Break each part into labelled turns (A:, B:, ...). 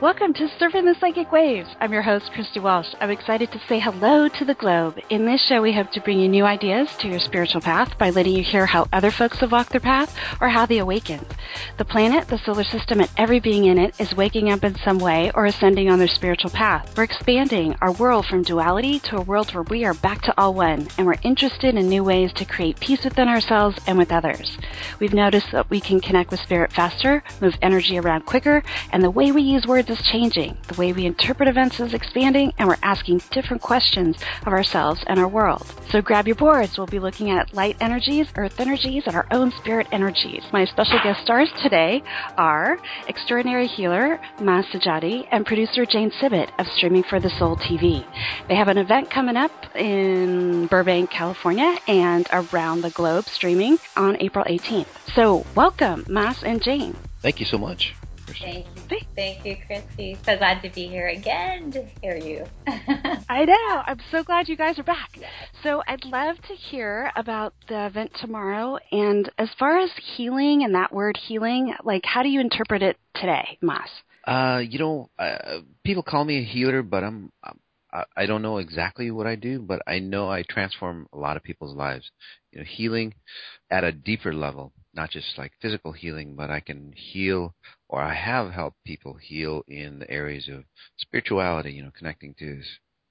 A: Welcome to Surfing the Psychic Waves. I'm your host, Christy Walsh. I'm excited to say hello to the globe. In this show, we hope to bring you new ideas to your spiritual path by letting you hear how other folks have walked their path or how they awakened. The planet, the solar system, and every being in it is waking up in some way or ascending on their spiritual path. We're expanding our world from duality to a world where we are back to all one, and we're interested in new ways to create peace within ourselves and with others. We've noticed that we can connect with spirit faster, move energy around quicker, and the way we use words is changing. The way we interpret events is expanding, and we're asking different questions of ourselves and our world. So grab your boards. We'll be looking at light energies, earth energies, and our own spirit energies. My special guest stars today are extraordinary healer Mas Sajady and producer Jane Sibbett of Streaming for the Soul TV. They have an event coming up in Burbank, California, and around the globe streaming on April 18th. So welcome, Mas and Jane.
B: Thank you so much.
C: Thank you. Thank you, Christy. So glad to be here again to hear you.
A: I know. I'm so glad you guys are back. So I'd love to hear about the event tomorrow. And as far as healing and that word healing, like how do you interpret it today, Mas?
B: Uh, you know, uh, people call me a healer, but I'm, I'm I don't know exactly what I do, but I know I transform a lot of people's lives. You know, healing at a deeper level, not just like physical healing, but I can heal or I have helped people heal in the areas of spirituality, you know, connecting to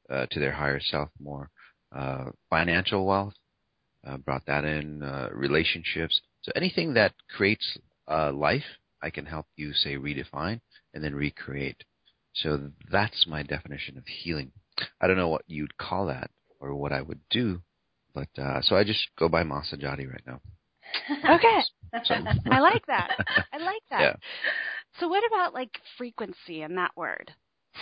B: uh, to their higher self more, uh, financial wealth, uh, brought that in, uh, relationships. So anything that creates uh, life, I can help you say redefine and then recreate. So that's my definition of healing. I don't know what you'd call that or what I would do, but uh, so I just go by Mas Sajady right now.
A: Okay. So. I like that. I like that.
B: Yeah.
A: So what about like frequency and that word?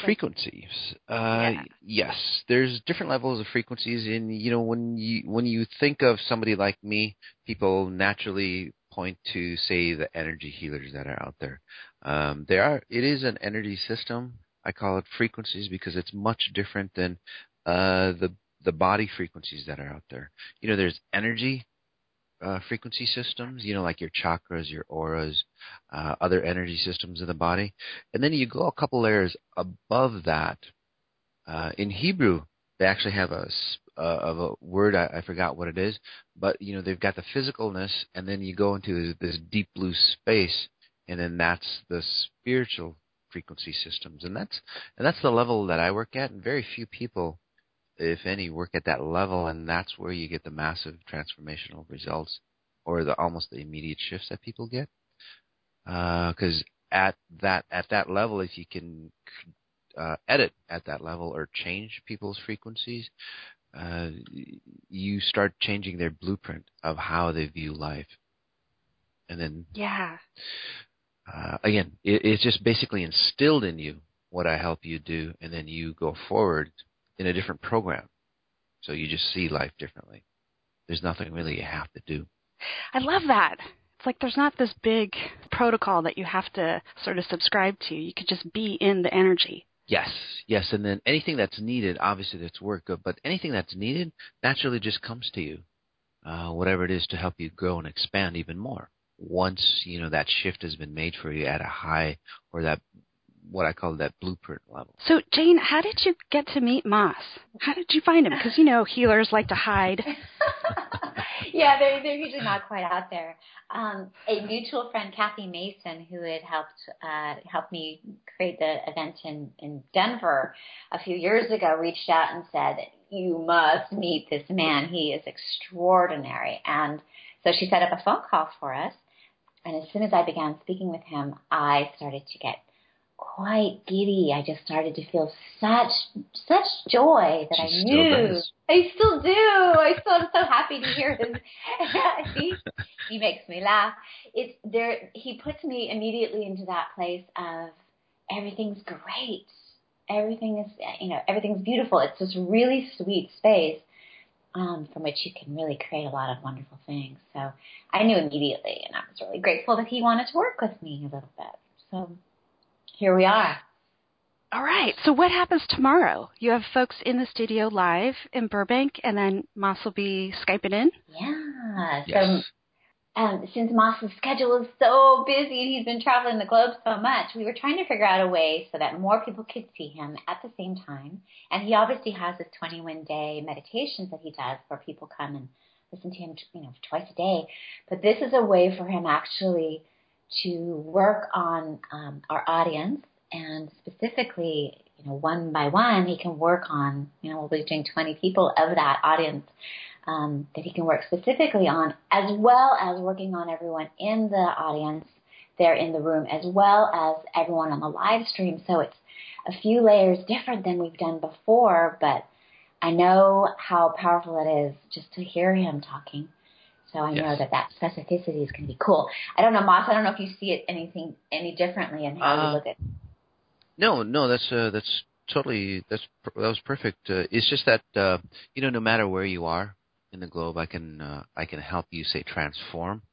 B: Frequencies.
A: yeah.
B: Uh, yes, there's different levels of frequencies. In you know when you when you think of somebody like me, people naturally point to say the energy healers that are out there. Um, there are. It is an energy system. I call it frequencies because it's much different than uh, the the body frequencies that are out there. You know, there's energy uh, frequency systems, you know, like your chakras, your auras, uh, other energy systems in the body. And then you go a couple layers above that. Uh, in Hebrew, they actually have a uh, of a word I, I forgot what it is, but you know they've got the physicalness, and then you go into this, this deep blue space, and then that's the spiritual frequency systems, and that's and that's the level that I work at, and very few people if any, work at that level, and that's where you get the massive transformational results or the almost the immediate shifts that people get. Because uh, at that at that level, if you can uh, edit at that level or change people's frequencies, uh, you start changing their blueprint of how they view life. And then,
A: yeah,
B: uh, again, it, it's just basically instilled in you what I help you do, and then you go forward in a different program. So you just see life differently. There's nothing really you have to do.
A: I love that. It's like there's not this big protocol that you have to sort of subscribe to. You could just be in the energy.
B: Yes, yes, and then anything that's needed, obviously that's work, but anything that's needed naturally just comes to you, uh, whatever it is to help you grow and expand even more. Once you know that shift has been made for you at a high or that what I call that blueprint level.
A: So, Jane, how did you get to meet Mas? How did you find him? Because you know healers like to hide.
C: yeah, they're they're usually not quite out there. Um, a mutual friend, Kathy Mason, who had helped uh, helped me create the event in in Denver a few years ago, reached out and said, "You must meet this man. He is extraordinary." And so she set up a phone call for us. And as soon as I began speaking with him, I started to get quite giddy. I just started to feel such such joy that
B: she
C: I knew.
B: Does.
C: I still do. I still am so happy to hear him. See, he makes me laugh. It's there. He puts me immediately into that place of everything's great. Everything is, you know, everything's beautiful. It's this really sweet space um, from which you can really create a lot of wonderful things. So I knew immediately, and I was really grateful that he wanted to work with me a little bit. So here we are.
A: All right. So what happens tomorrow? You have folks in the studio live in Burbank, and then Mas will be skyping in.
C: Yeah.
B: Yes.
C: So um, since Mas's schedule is so busy, and he's been traveling the globe so much, we were trying to figure out a way so that more people could see him at the same time. And he obviously has his 21 day meditations that he does where people come and listen to him, you know, twice a day. But this is a way for him actually to work on um, our audience and specifically, you know, one by one, he can work on, you know, we'll be doing 20 people of that audience um, that he can work specifically on, as well as working on everyone in the audience there in the room, as well as everyone on the live stream. So it's a few layers different than we've done before, but I know how powerful it is just to hear him talking. So I yes. know that that specificity is going to be cool. I don't know, Mas. I don't know if you see it anything any differently in how uh, you look at.
B: No, no, that's uh, that's totally that's that was perfect. Uh, it's just that uh, you know, no matter where you are, in the globe. I can uh, I can help you say transform,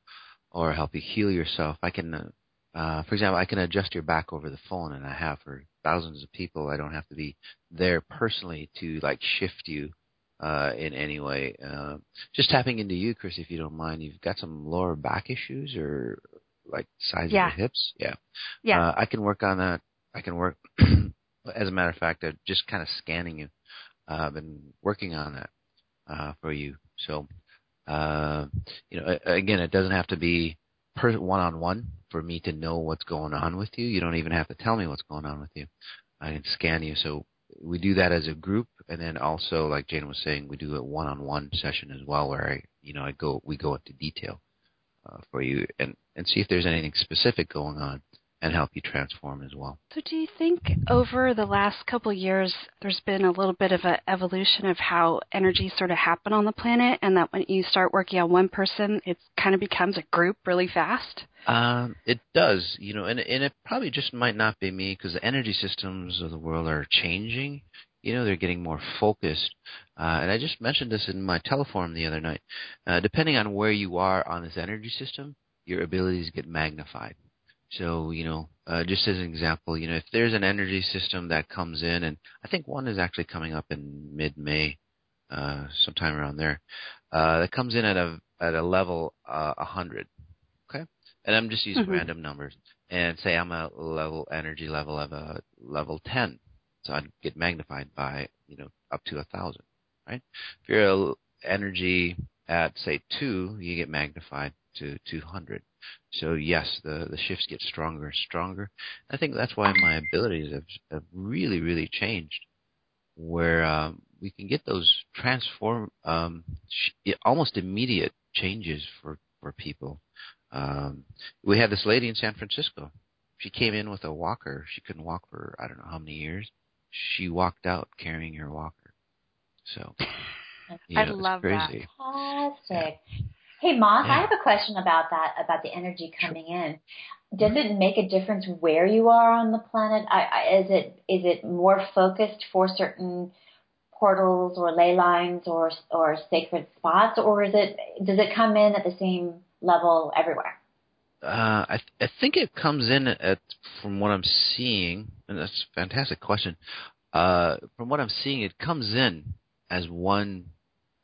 B: or help you heal yourself. I can, uh, uh, for example, I can adjust your back over the phone, and I have for thousands of people. I don't have to be there personally to like shift you uh, in any way. Uh, just tapping into you, Chris, if you don't mind. You've got some lower back issues or like size yeah. of the hips. Yeah.
A: Yeah.
B: Uh, I can work on that. I can work. as a matter of fact, uh, just kind of scanning you. Uh, I've been working on that uh, for you. So, uh, you know, again, it doesn't have to be per one-on-one for me to know what's going on with you. You don't even have to tell me what's going on with you. I can scan you. So we do that as a group, and then also, like Jane was saying, we do a one-on-one session as well, where I, you know, I go, we go into detail uh, for you and and see if there's anything specific going on and help you transform as well.
A: So, do you think over the last couple of years there's been a little bit of an evolution of how energy sort of happen on the planet, and that when you start working on one person, it kind of becomes a group really fast?
B: Um, it does, you know, and and it probably just might not be me because the energy systems of the world are changing. You know, they're getting more focused. Uh, and I just mentioned this in my teleform the other night. Uh, depending on where you are on this energy system, your abilities get magnified. So, you know, uh, just as an example, you know, if there's an energy system that comes in, and I think one is actually coming up in mid-May, uh, sometime around there, uh, that comes in at a at a level uh, 100, okay? And I'm just using mm-hmm. random numbers, and say I'm a level energy level of a level 10, so I'd get magnified by you know up to a thousand, right? If you're a energy at say two, you get magnified to 200. So yes, the the shifts get stronger and stronger. I think that's why my abilities have, have really really changed, where um, we can get those transform um, sh- almost immediate changes for for people. Um, we had this lady in San Francisco. She came in with a walker. She couldn't walk for I don't know how many years. She walked out carrying her walker. So
A: you know, I love
B: crazy.
C: that. Fantastic. Yeah. Hey, Mas, yeah. I have a question about that, about the energy coming in. Does it make a difference where you are on the planet? I, I, is it is it more focused for certain portals or ley lines or or sacred spots, or is it does it come in at the same level everywhere?
B: Uh, I th- I think it comes in at from what I'm seeing, and that's a fantastic question. Uh, from what I'm seeing, it comes in as one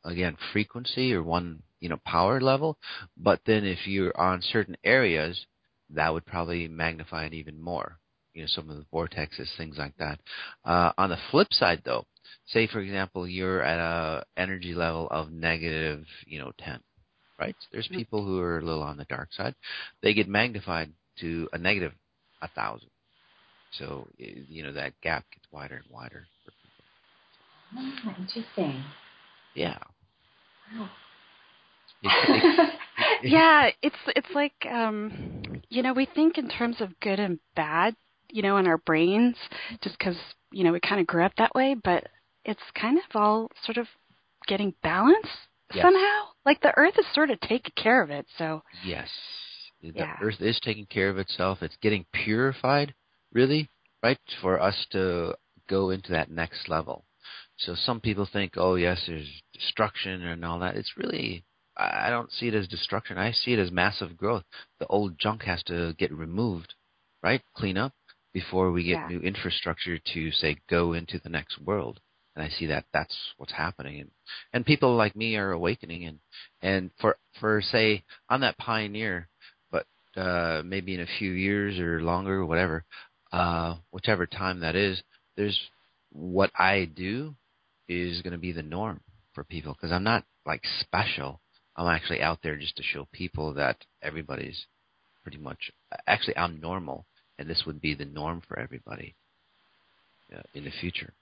B: again frequency or one you know power level but then if you're on certain areas that would probably magnify it even more you know some of the vortexes things like that. Uh, on the flip side though say for example you're at a energy level of negative you know 10 right? There's mm-hmm. people who are a little on the dark side. They get magnified to a negative a thousand. So you know that gap gets wider and wider for
C: people. Oh, interesting.
B: Yeah.
C: Wow
A: yeah, it's it's like um, you know we think in terms of good and bad, you know, in our brains, just because you know we kind of grew up that way. But it's kind of all sort of getting balanced yes. somehow. Like the Earth is sort of taking care of it. So
B: yes, the
A: yeah.
B: Earth is taking care of itself. It's getting purified, really, right, for us to go into that next level. So some people think, oh yes, there's destruction and all that. It's really I don't see it as destruction. I see it as massive growth. The old junk has to get removed, right? Clean up before we get
A: yeah.
B: new infrastructure to say go into the next world. and I see that that's what's happening, and and people like me are awakening, and and for for say I'm that pioneer, but uh, maybe in a few years or longer, or whatever, uh, whichever time that is, there's what I do is going to be the norm for people because I'm not like special. I'm actually out there just to show people that everybody's pretty much actually I'm normal, and this would be the norm for everybody uh, in the future.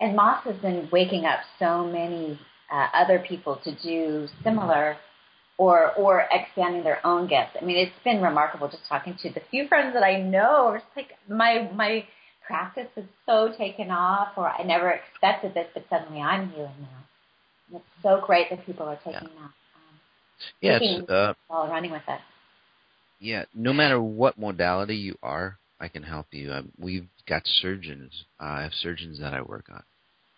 C: And Mas has been waking up so many uh, other people to do similar or or expanding their own gifts. I mean, it's been remarkable just talking to the few friends that I know. It's like my my practice is so taken off, or I never expected this, but suddenly I'm healing now. And it's so great that people are taking yeah. that.
B: Yeah, it's, uh,
C: while running with it.
B: Yeah, no matter what modality you are, I can help you. Um, we've got surgeons. Uh, I have surgeons that I work on.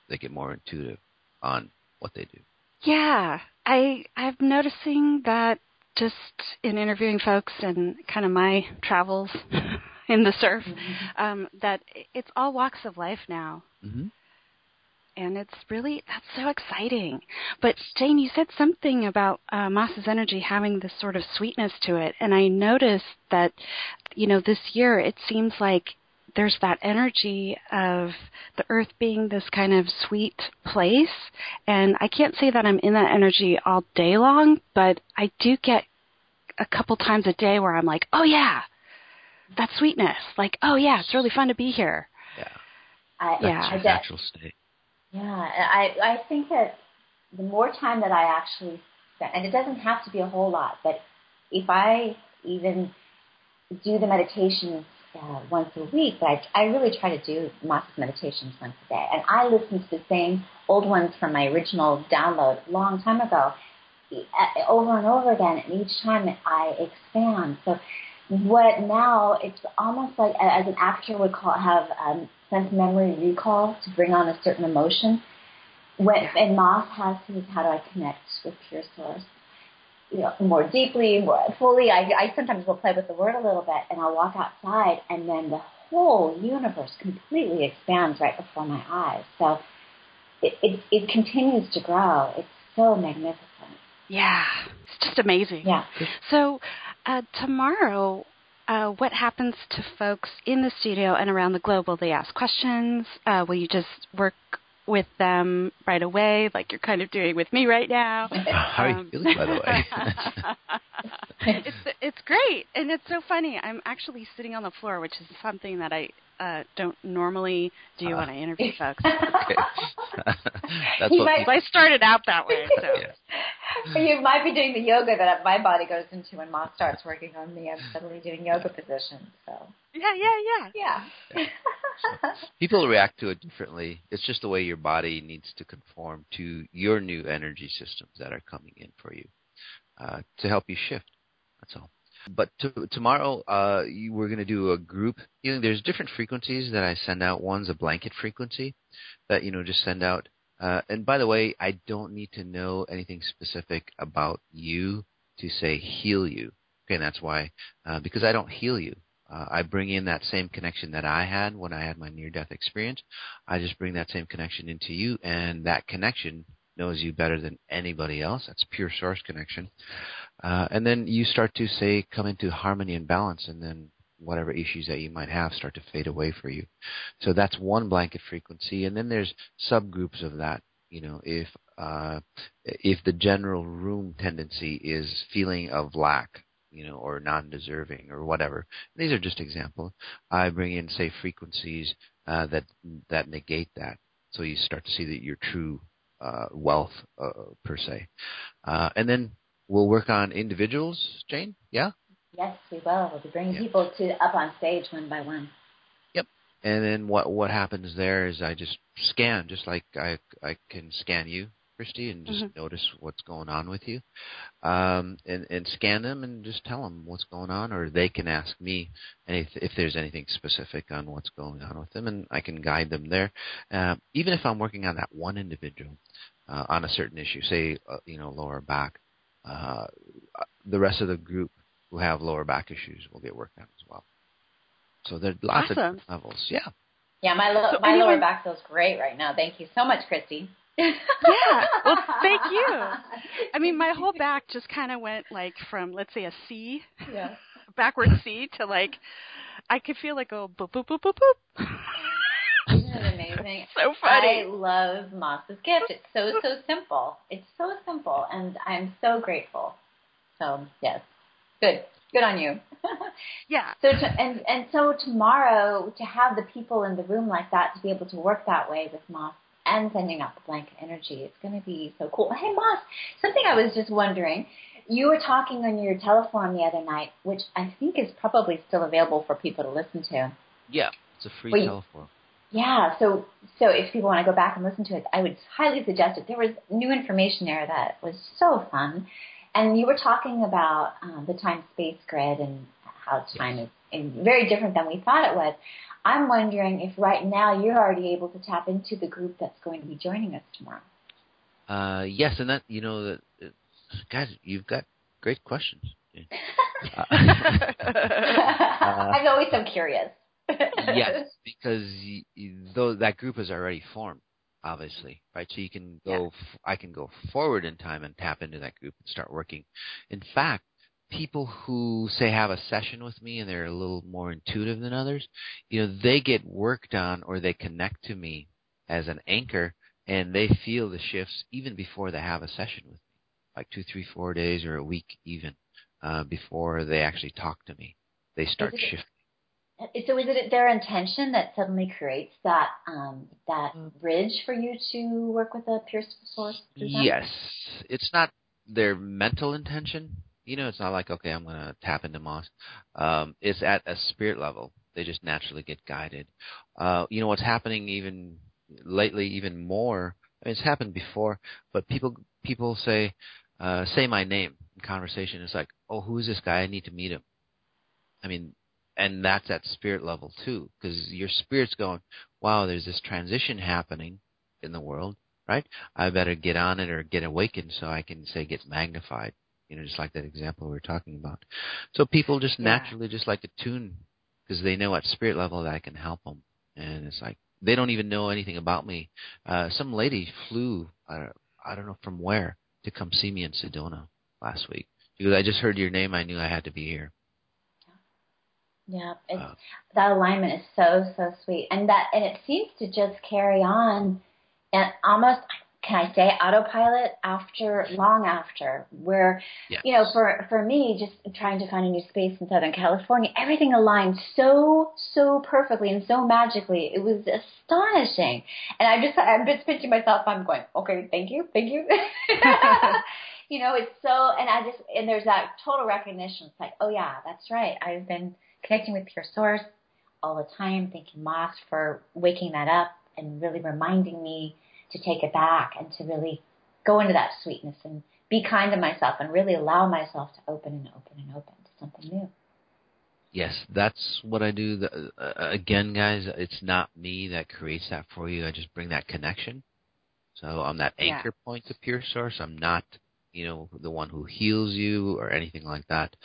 B: They get more intuitive on what they do.
A: Yeah, I I'm noticing that just in interviewing folks and kind of my travels in the surf, mm-hmm. um, that it's all walks of life now.
B: Mm-hmm.
A: And it's really that's so exciting. But Jane, you said something about uh, Mas's energy having this sort of sweetness to it, and I noticed that, you know, this year it seems like there's that energy of the earth being this kind of sweet place. And I can't say that I'm in that energy all day long, but I do get a couple times a day where I'm like, oh yeah, that sweetness. Like, oh yeah, it's really fun to be here.
B: Yeah.
C: I,
B: yeah.
C: I,
B: natural state.
C: Yeah, I I think that the more time that I actually spend, and it doesn't have to be a whole lot, but if I even do the meditations uh, once a week, I, I really try to do Mas's meditations once a day. And I listen to the same old ones from my original download a long time ago over and over again, and each time I expand. So what now, it's almost like as an actor would call have um, sense memory recall to bring on a certain emotion. When, and Mas has his how do I connect with pure source you know, more deeply, more fully. I, I sometimes will play with the word a little bit, and I'll walk outside, and then the whole universe completely expands right before my eyes. So it it, it continues to grow. It's so magnificent.
A: Yeah, it's just amazing.
C: Yeah.
A: So uh, tomorrow. Uh, what happens to folks in the studio and around the globe? Will they ask questions? Uh, will you just work with them right away, like you're kind of doing with me right now.
B: How are you um, feeling, by the way?
A: it's it's great, and it's so funny. I'm actually sitting on the floor, which is something that I uh, don't normally do uh, when I interview folks.
B: That's
A: what might, I started out that way. So.
C: Yeah. You might be doing the yoga that my body goes into when Mas starts working on me. I'm suddenly doing yoga positions. So.
A: Yeah, yeah,
C: yeah.
B: Yeah. People react to it differently. It's just the way your body needs to conform to your new energy systems that are coming in for you uh, to help you shift. That's all. But to, tomorrow, uh, we're going to do a group. You know, there's different frequencies that I send out. One's a blanket frequency that you know just send out. Uh, and by the way, I don't need to know anything specific about you to say heal you. Okay, and that's why uh, because I don't heal you. Uh, I bring in that same connection that I had when I had my near-death experience. I just bring that same connection into you, and that connection knows you better than anybody else. That's pure source connection. Uh, and then you start to say come into harmony and balance, and then whatever issues that you might have start to fade away for you. So that's one blanket frequency, and then there's subgroups of that. You know, if uh, if the general room tendency is feeling of lack, you know, or non-deserving or whatever. These are just examples. I bring in, say, frequencies uh, that that negate that, so you start to see that your true uh, wealth uh, per se, uh, and then we'll work on individuals. Jane, yeah.
C: Yes, we will. We'll be bringing yep. people to up on stage one by one.
B: Yep. And then what what happens there is I just scan, just like I I can scan you, Christy, and just mm-hmm. notice what's going on with you, um, and and scan them and just tell them what's going on, or they can ask me if, if there's anything specific on what's going on with them, and I can guide them there. Uh, even if I'm working on that one individual uh, on a certain issue, say uh, you know lower back, uh, the rest of the group who have lower back issues will get worked on as well. So there's lots
A: awesome.
B: of levels. Yeah.
C: Yeah, my lo- so my anyone... lower back feels great right now. Thank you so much, Christy.
A: yeah. Well, thank you. I mean, my whole back just kind of went like from let's say a C,
C: yeah.
A: backward C to like I could feel like a boop boop boop boop boop.
C: Isn't it amazing?
A: so funny.
C: I love Mas's gift. It's so so simple. It's so simple, and I'm so grateful. So yes, good, good on you.
A: yeah.
C: So to, and and so tomorrow to have the people in the room like that to be able to work that way with Mas and sending out the blanket energy, it's going to be so cool. Hey Mas, something I was just wondering. You were talking on your telephone the other night, which I think is probably still available for people to listen to.
B: Yeah, it's a free well, telephone.
C: Yeah, so so if people want to go back and listen to it, I would highly suggest it. There was new information there that was so fun, and you were talking about um, the time space grid and how time yes. is, is very different than we thought it was. I'm wondering if right now you're already able to tap into the group that's going to be joining us tomorrow.
B: Uh, yes, and that you know that uh, guys, you've got great questions.
C: uh, I'm always so curious.
B: Yes, because though that group is already formed, obviously, right? So you can go, yeah. f- I can go forward in time and tap into that group and start working. In fact, people who say have a session with me and they're a little more intuitive than others, you know, they get worked on or they connect to me as an anchor and they feel the shifts even before they have a session with me, like two, three, four days or a week even, uh, before they actually talk to me. They start shifting.
C: So is it their intention that suddenly creates that um, that mm. bridge for you to work with a pure source?
B: Yes, it's not their mental intention. You know, it's not like okay, I'm going to tap into Mas. Um, it's at a spirit level. They just naturally get guided. Uh, you know what's happening even lately, even more. I mean, it's happened before, but people people say uh, say my name in conversation. It's like, oh, who's this guy? I need to meet him. I mean, and that's at spirit level too, because your spirit's going, wow, there's this transition happening in the world, right? I better get on it or get awakened so I can say get magnified. You know, just like that example we were talking about. So people just yeah. naturally just like to tune because they know at spirit level that I can help them, and it's like they don't even know anything about me. Uh, some lady flew, uh, I don't know from where, to come see me in Sedona last week because I just heard your name. I knew I had to be here.
C: Yeah, it's, that alignment is so so sweet, and that and it seems to just carry on, and almost can I say autopilot after long after where yes. you know for for me just trying to find a new space in Southern California everything aligned so so perfectly and so magically it was astonishing and I just I'm just pinching myself I'm going okay thank you thank you you know it's so and I just and there's that total recognition it's like oh yeah that's right I've been connecting with Pure Source all the time. Thank you, Mas, for waking that up and really reminding me to take it back and to really go into that sweetness and be kind to myself and really allow myself to open and open and open to something new.
B: Yes, that's what I do. The, uh, again, guys, it's not me that creates that for you. I just bring that connection. So I'm that anchor yeah. point to pure source. I'm not you know, the one who heals you or anything like that.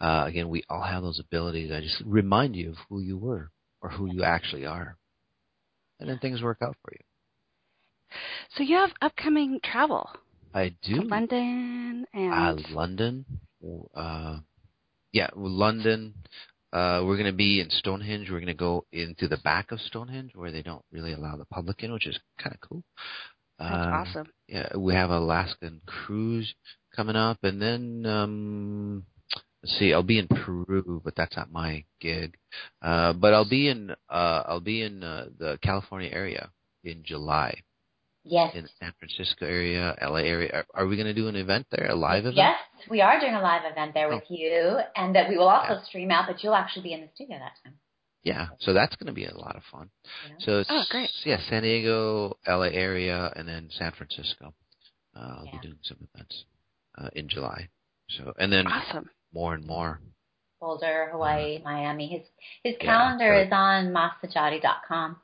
B: Uh, again, we all have those abilities. I just remind you of who you were or who you actually are. And then things work out for you.
A: So you have upcoming travel.
B: I do.
A: To London and
B: uh, London. Uh, yeah, London. Uh, we're going to be in Stonehenge. We're going to go into the back of Stonehenge where they don't really allow the public in, which is kind of cool.
A: That's uh, awesome.
B: Yeah, we have Alaskan cruise coming up, and then um, let's see, I'll be in Peru, but that's not my gig. Uh, but I'll be in uh, I'll be in uh, the California area in July.
C: Yes.
B: In the San Francisco area, LA area. Are, are we going to do an event there, a live event?
C: Yes, we are doing a live event there with oh. you, and that we will also yeah. stream out, but you'll actually be in the studio that time.
B: Yeah, so that's going to be a lot of fun.
C: Yeah.
B: So it's,
A: oh, great.
B: Yeah, San Diego, LA area, and then San Francisco. Uh, I'll
C: yeah.
B: be doing some events uh, in July. So and then
A: awesome.
B: more and more.
C: Boulder, Hawaii, uh, Miami. His his calendar yeah, is on massajady.com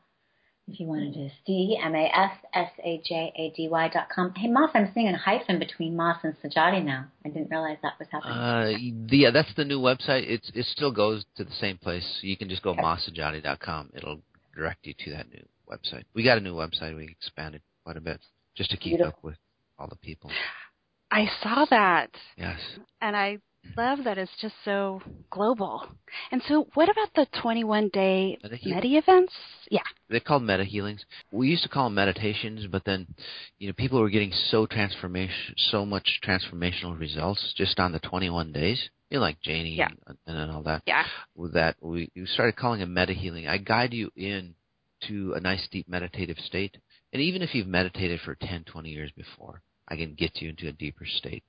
C: if you wanted to see, M-A-S-S-A-J-A-D-Y dot com. Hey, Mas, I'm seeing a hyphen between Mas and Sajady now. I didn't realize that was happening.
B: Uh, yeah, that's the new website. It's it still goes to the same place. You can just go okay. com. It'll direct you to that new website. We got a new website. We expanded quite a bit just to keep
C: Beautiful.
B: up with all the people.
A: I saw that.
B: Yes.
A: And I love that it's just so global. And so, what about the 21 day
B: Meta
A: events? Yeah.
B: They're called meta healings. We used to call them meditations, but then, you know, people were getting so transformation, so much transformational results just on the 21 days. You know, like Janie
A: Yeah.
B: and, and all that.
A: Yeah.
B: With that, we, we started calling it meta healing. I guide you in to a nice deep meditative state, and even if you've meditated for 10, 20 years before, I can get you into a deeper state.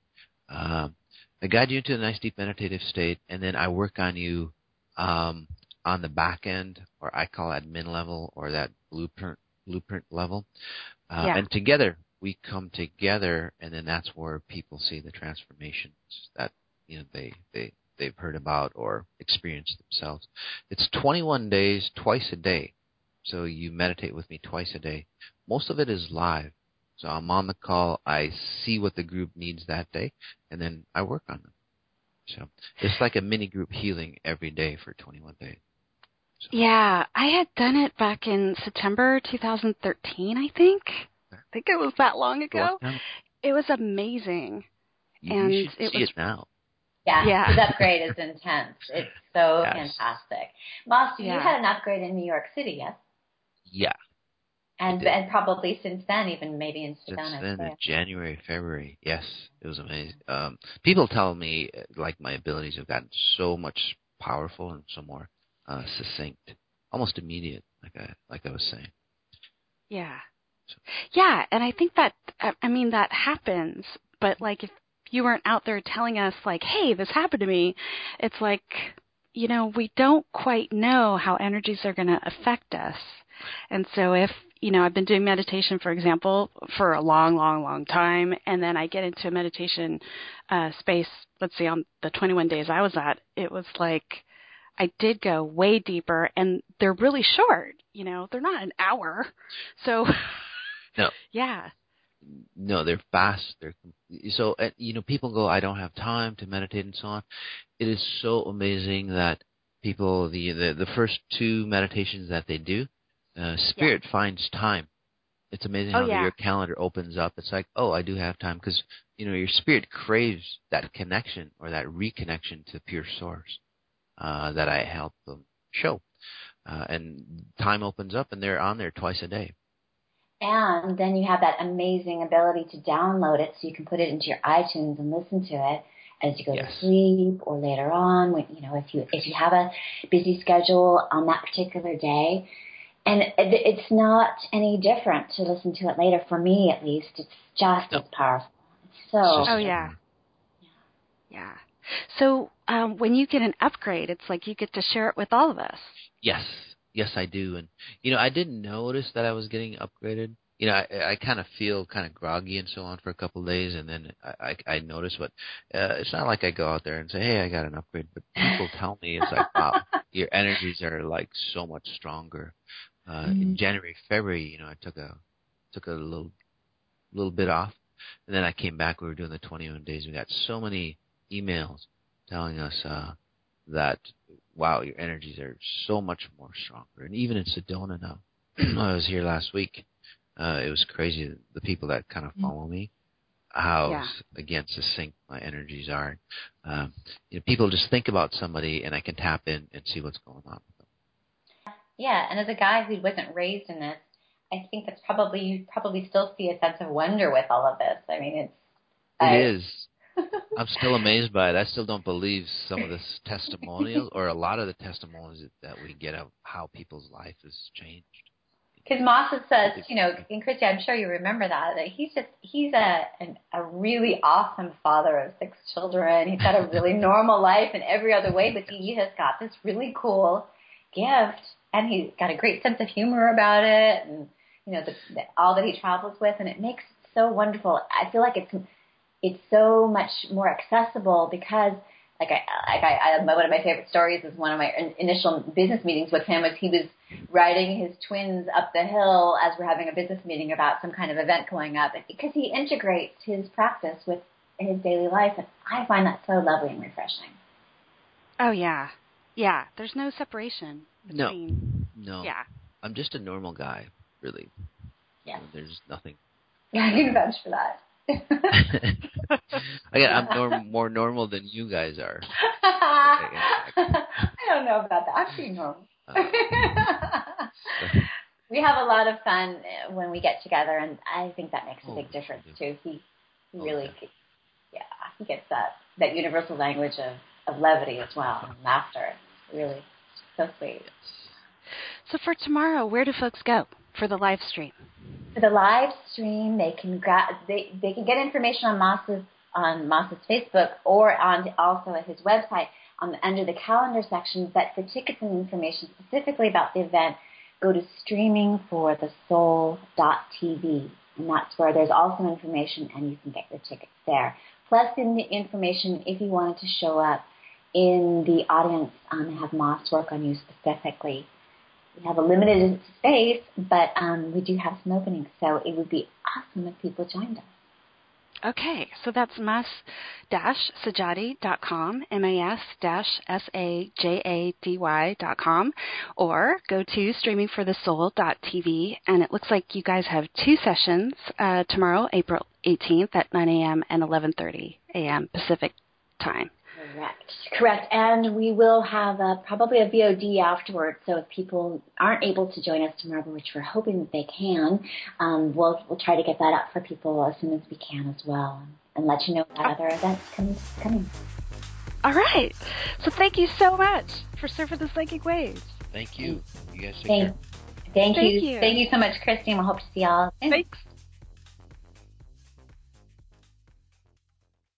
B: Um, I guide you into a nice deep meditative state, and then I work on you um, on the back end, or I call admin level, or that blueprint blueprint level. Uh,
A: Yeah.
B: And together we come together, and then that's where people see the transformations that you know they they they've heard about or experienced themselves. It's 21 days, twice a day. So you meditate with me twice a day. Most of it is live. So I'm on the call. I see what the group needs that day, and then I work on them. So it's like a mini group healing every day for 21 days. So,
A: Yeah, I had done it back in September 2013, I think. I think it was that long ago.
B: Now,
A: It was amazing.
B: You,
A: And
B: you should
A: it
B: see
A: was-
B: it now.
C: Yeah,
A: Yeah.
C: his upgrade is intense. It's so
B: Yes.
C: fantastic. Mas, you
A: Yeah.
C: had an upgrade in New York City, yes?
B: Yeah.
C: And and probably since then, even maybe in Sedona. Since
B: then. January, February, yes, it was amazing. Um, people tell me like my abilities have gotten so much powerful and so more uh, succinct, almost immediate, like I like I was saying.
A: Yeah.
B: So-
A: Yeah, and I think that I mean that happens, but like if you weren't out there telling us like, "Hey, this happened to me." It's like, you know, we don't quite know how energies are going to affect us. And so if, you know, I've been doing meditation for example for a long, long, long time and then I get into a meditation uh space, let's see on the 21 days I was at, it was like I did go way deeper and they're really short, you know, they're not an hour. So
B: No.
A: Yeah.
B: No, they're fast. They're so uh, you know people go, I don't have time to meditate and so on. It is so amazing that people the the, the first two meditations that they do, uh, spirit finds time. It's amazing
A: Oh,
B: how
A: yeah.
B: your calendar opens up. It's like, oh, I do have time because you know your spirit craves that connection or that reconnection to pure source uh, that I help them show, uh, and time opens up and they're on there twice a day.
C: And then you have that amazing ability to download it so you can put it into your iTunes and listen to it as you go
B: Yes.
C: to sleep or later on when you know if you if you have a busy schedule on that particular day. And it's not any different to listen to it later for me at least. It's just
B: No.
C: as powerful. It's so
B: It's just-
A: Oh, yeah. Yeah. So um, when you get an upgrade, it's like you get to share it with all of us.
B: Yes, yes, I do. And you know, I didn't notice that I was getting upgraded. You know, I, I kind of feel kind of groggy and so on for a couple of days, and then I, I, I notice. But uh, it's not like I go out there and say, "Hey, I got an upgrade." But people tell me it's like, "Wow, your energies are like so much stronger." Uh, In
C: Mhm.
B: January, February, you know, I took a took a little little bit off, and then I came back. We were doing the 21 days. We got so many emails telling us uh, that wow, your energies are so much more stronger. And even in Sedona now, I was here last week. Uh, it was crazy the people that kind of follow me, how
A: Yeah.
B: again succinct my energies are. Um, you know, people just think about somebody, and I can tap in and see what's going on.
C: Yeah, and as a guy who wasn't raised in this, I think that's probably you probably still see a sense of wonder with all of this. I mean, it's
B: It
C: I-
B: is. I'm still amazed by it. I still don't believe some of this testimonials or a lot of the testimonials that we get of how people's life has changed.
C: Because Mas says, you know, and Christy, I'm sure you remember that, that he's just, he's a, an, a really awesome father of six children. He's got a really normal life in every other way, but he has got this really cool gift and he's got a great sense of humor about it and, you know, the, the, all that he travels with and it makes it so wonderful. I feel like it's, it's so much more accessible because like I, like I, I, one of my favorite stories is one of my initial business meetings with him was he was riding his twins up the hill as we're having a business meeting about some kind of event going up because he integrates his practice with his daily life and I find that so lovely and refreshing.
A: Oh yeah, yeah. There's no separation
B: No.
A: between.
B: No.
A: Yeah.
B: I'm just a normal guy, really.
C: Yeah.
B: There's nothing.
C: Yeah, I can vouch for that.
B: Again, I'm norm- more normal than you guys are.
C: I don't know about that. I'm pretty normal. Uh, we have a lot of fun when we get together, and I think that makes a big oh, difference too. He, he really, oh, yeah, he gets that that universal language of, of levity as well, and laughter. Really, so sweet.
A: So for tomorrow, where do folks go for the live stream?
C: For the live stream, they can gra- they they can get information on Mas's on Mas's Facebook or on also at his website under the calendar section. But for tickets and information specifically about the event, go to streamingforthesoul.tv, and that's where there's also information, and you can get your tickets there. Plus, in the information, if you wanted to show up in the audience um, have Mas work on you specifically, we have a limited space, but um, we do have some openings, so it would be awesome if people joined us.
A: Okay, so that's mas-sajady.com, M-A-S-S-A-J-A-D-Y.com, or go to streamingforthesoul.tv, and it looks like you guys have two sessions uh, tomorrow, April 18th at 9 a.m. and 11.30 a.m. Pacific time.
C: Correct. Correct. And we will have a, probably a VOD afterwards. So if people aren't able to join us tomorrow, which we're hoping that they can, um, we'll we'll try to get that up for people as soon as we can as well, and let you know about other events coming. coming.
A: All right. So thank you so much for surfing the psychic waves.
B: Thank you. You guys take
C: thank,
B: care.
C: Thank, thank you. you. Thank you so much, Christine. We hope to see y'all.
A: Thanks.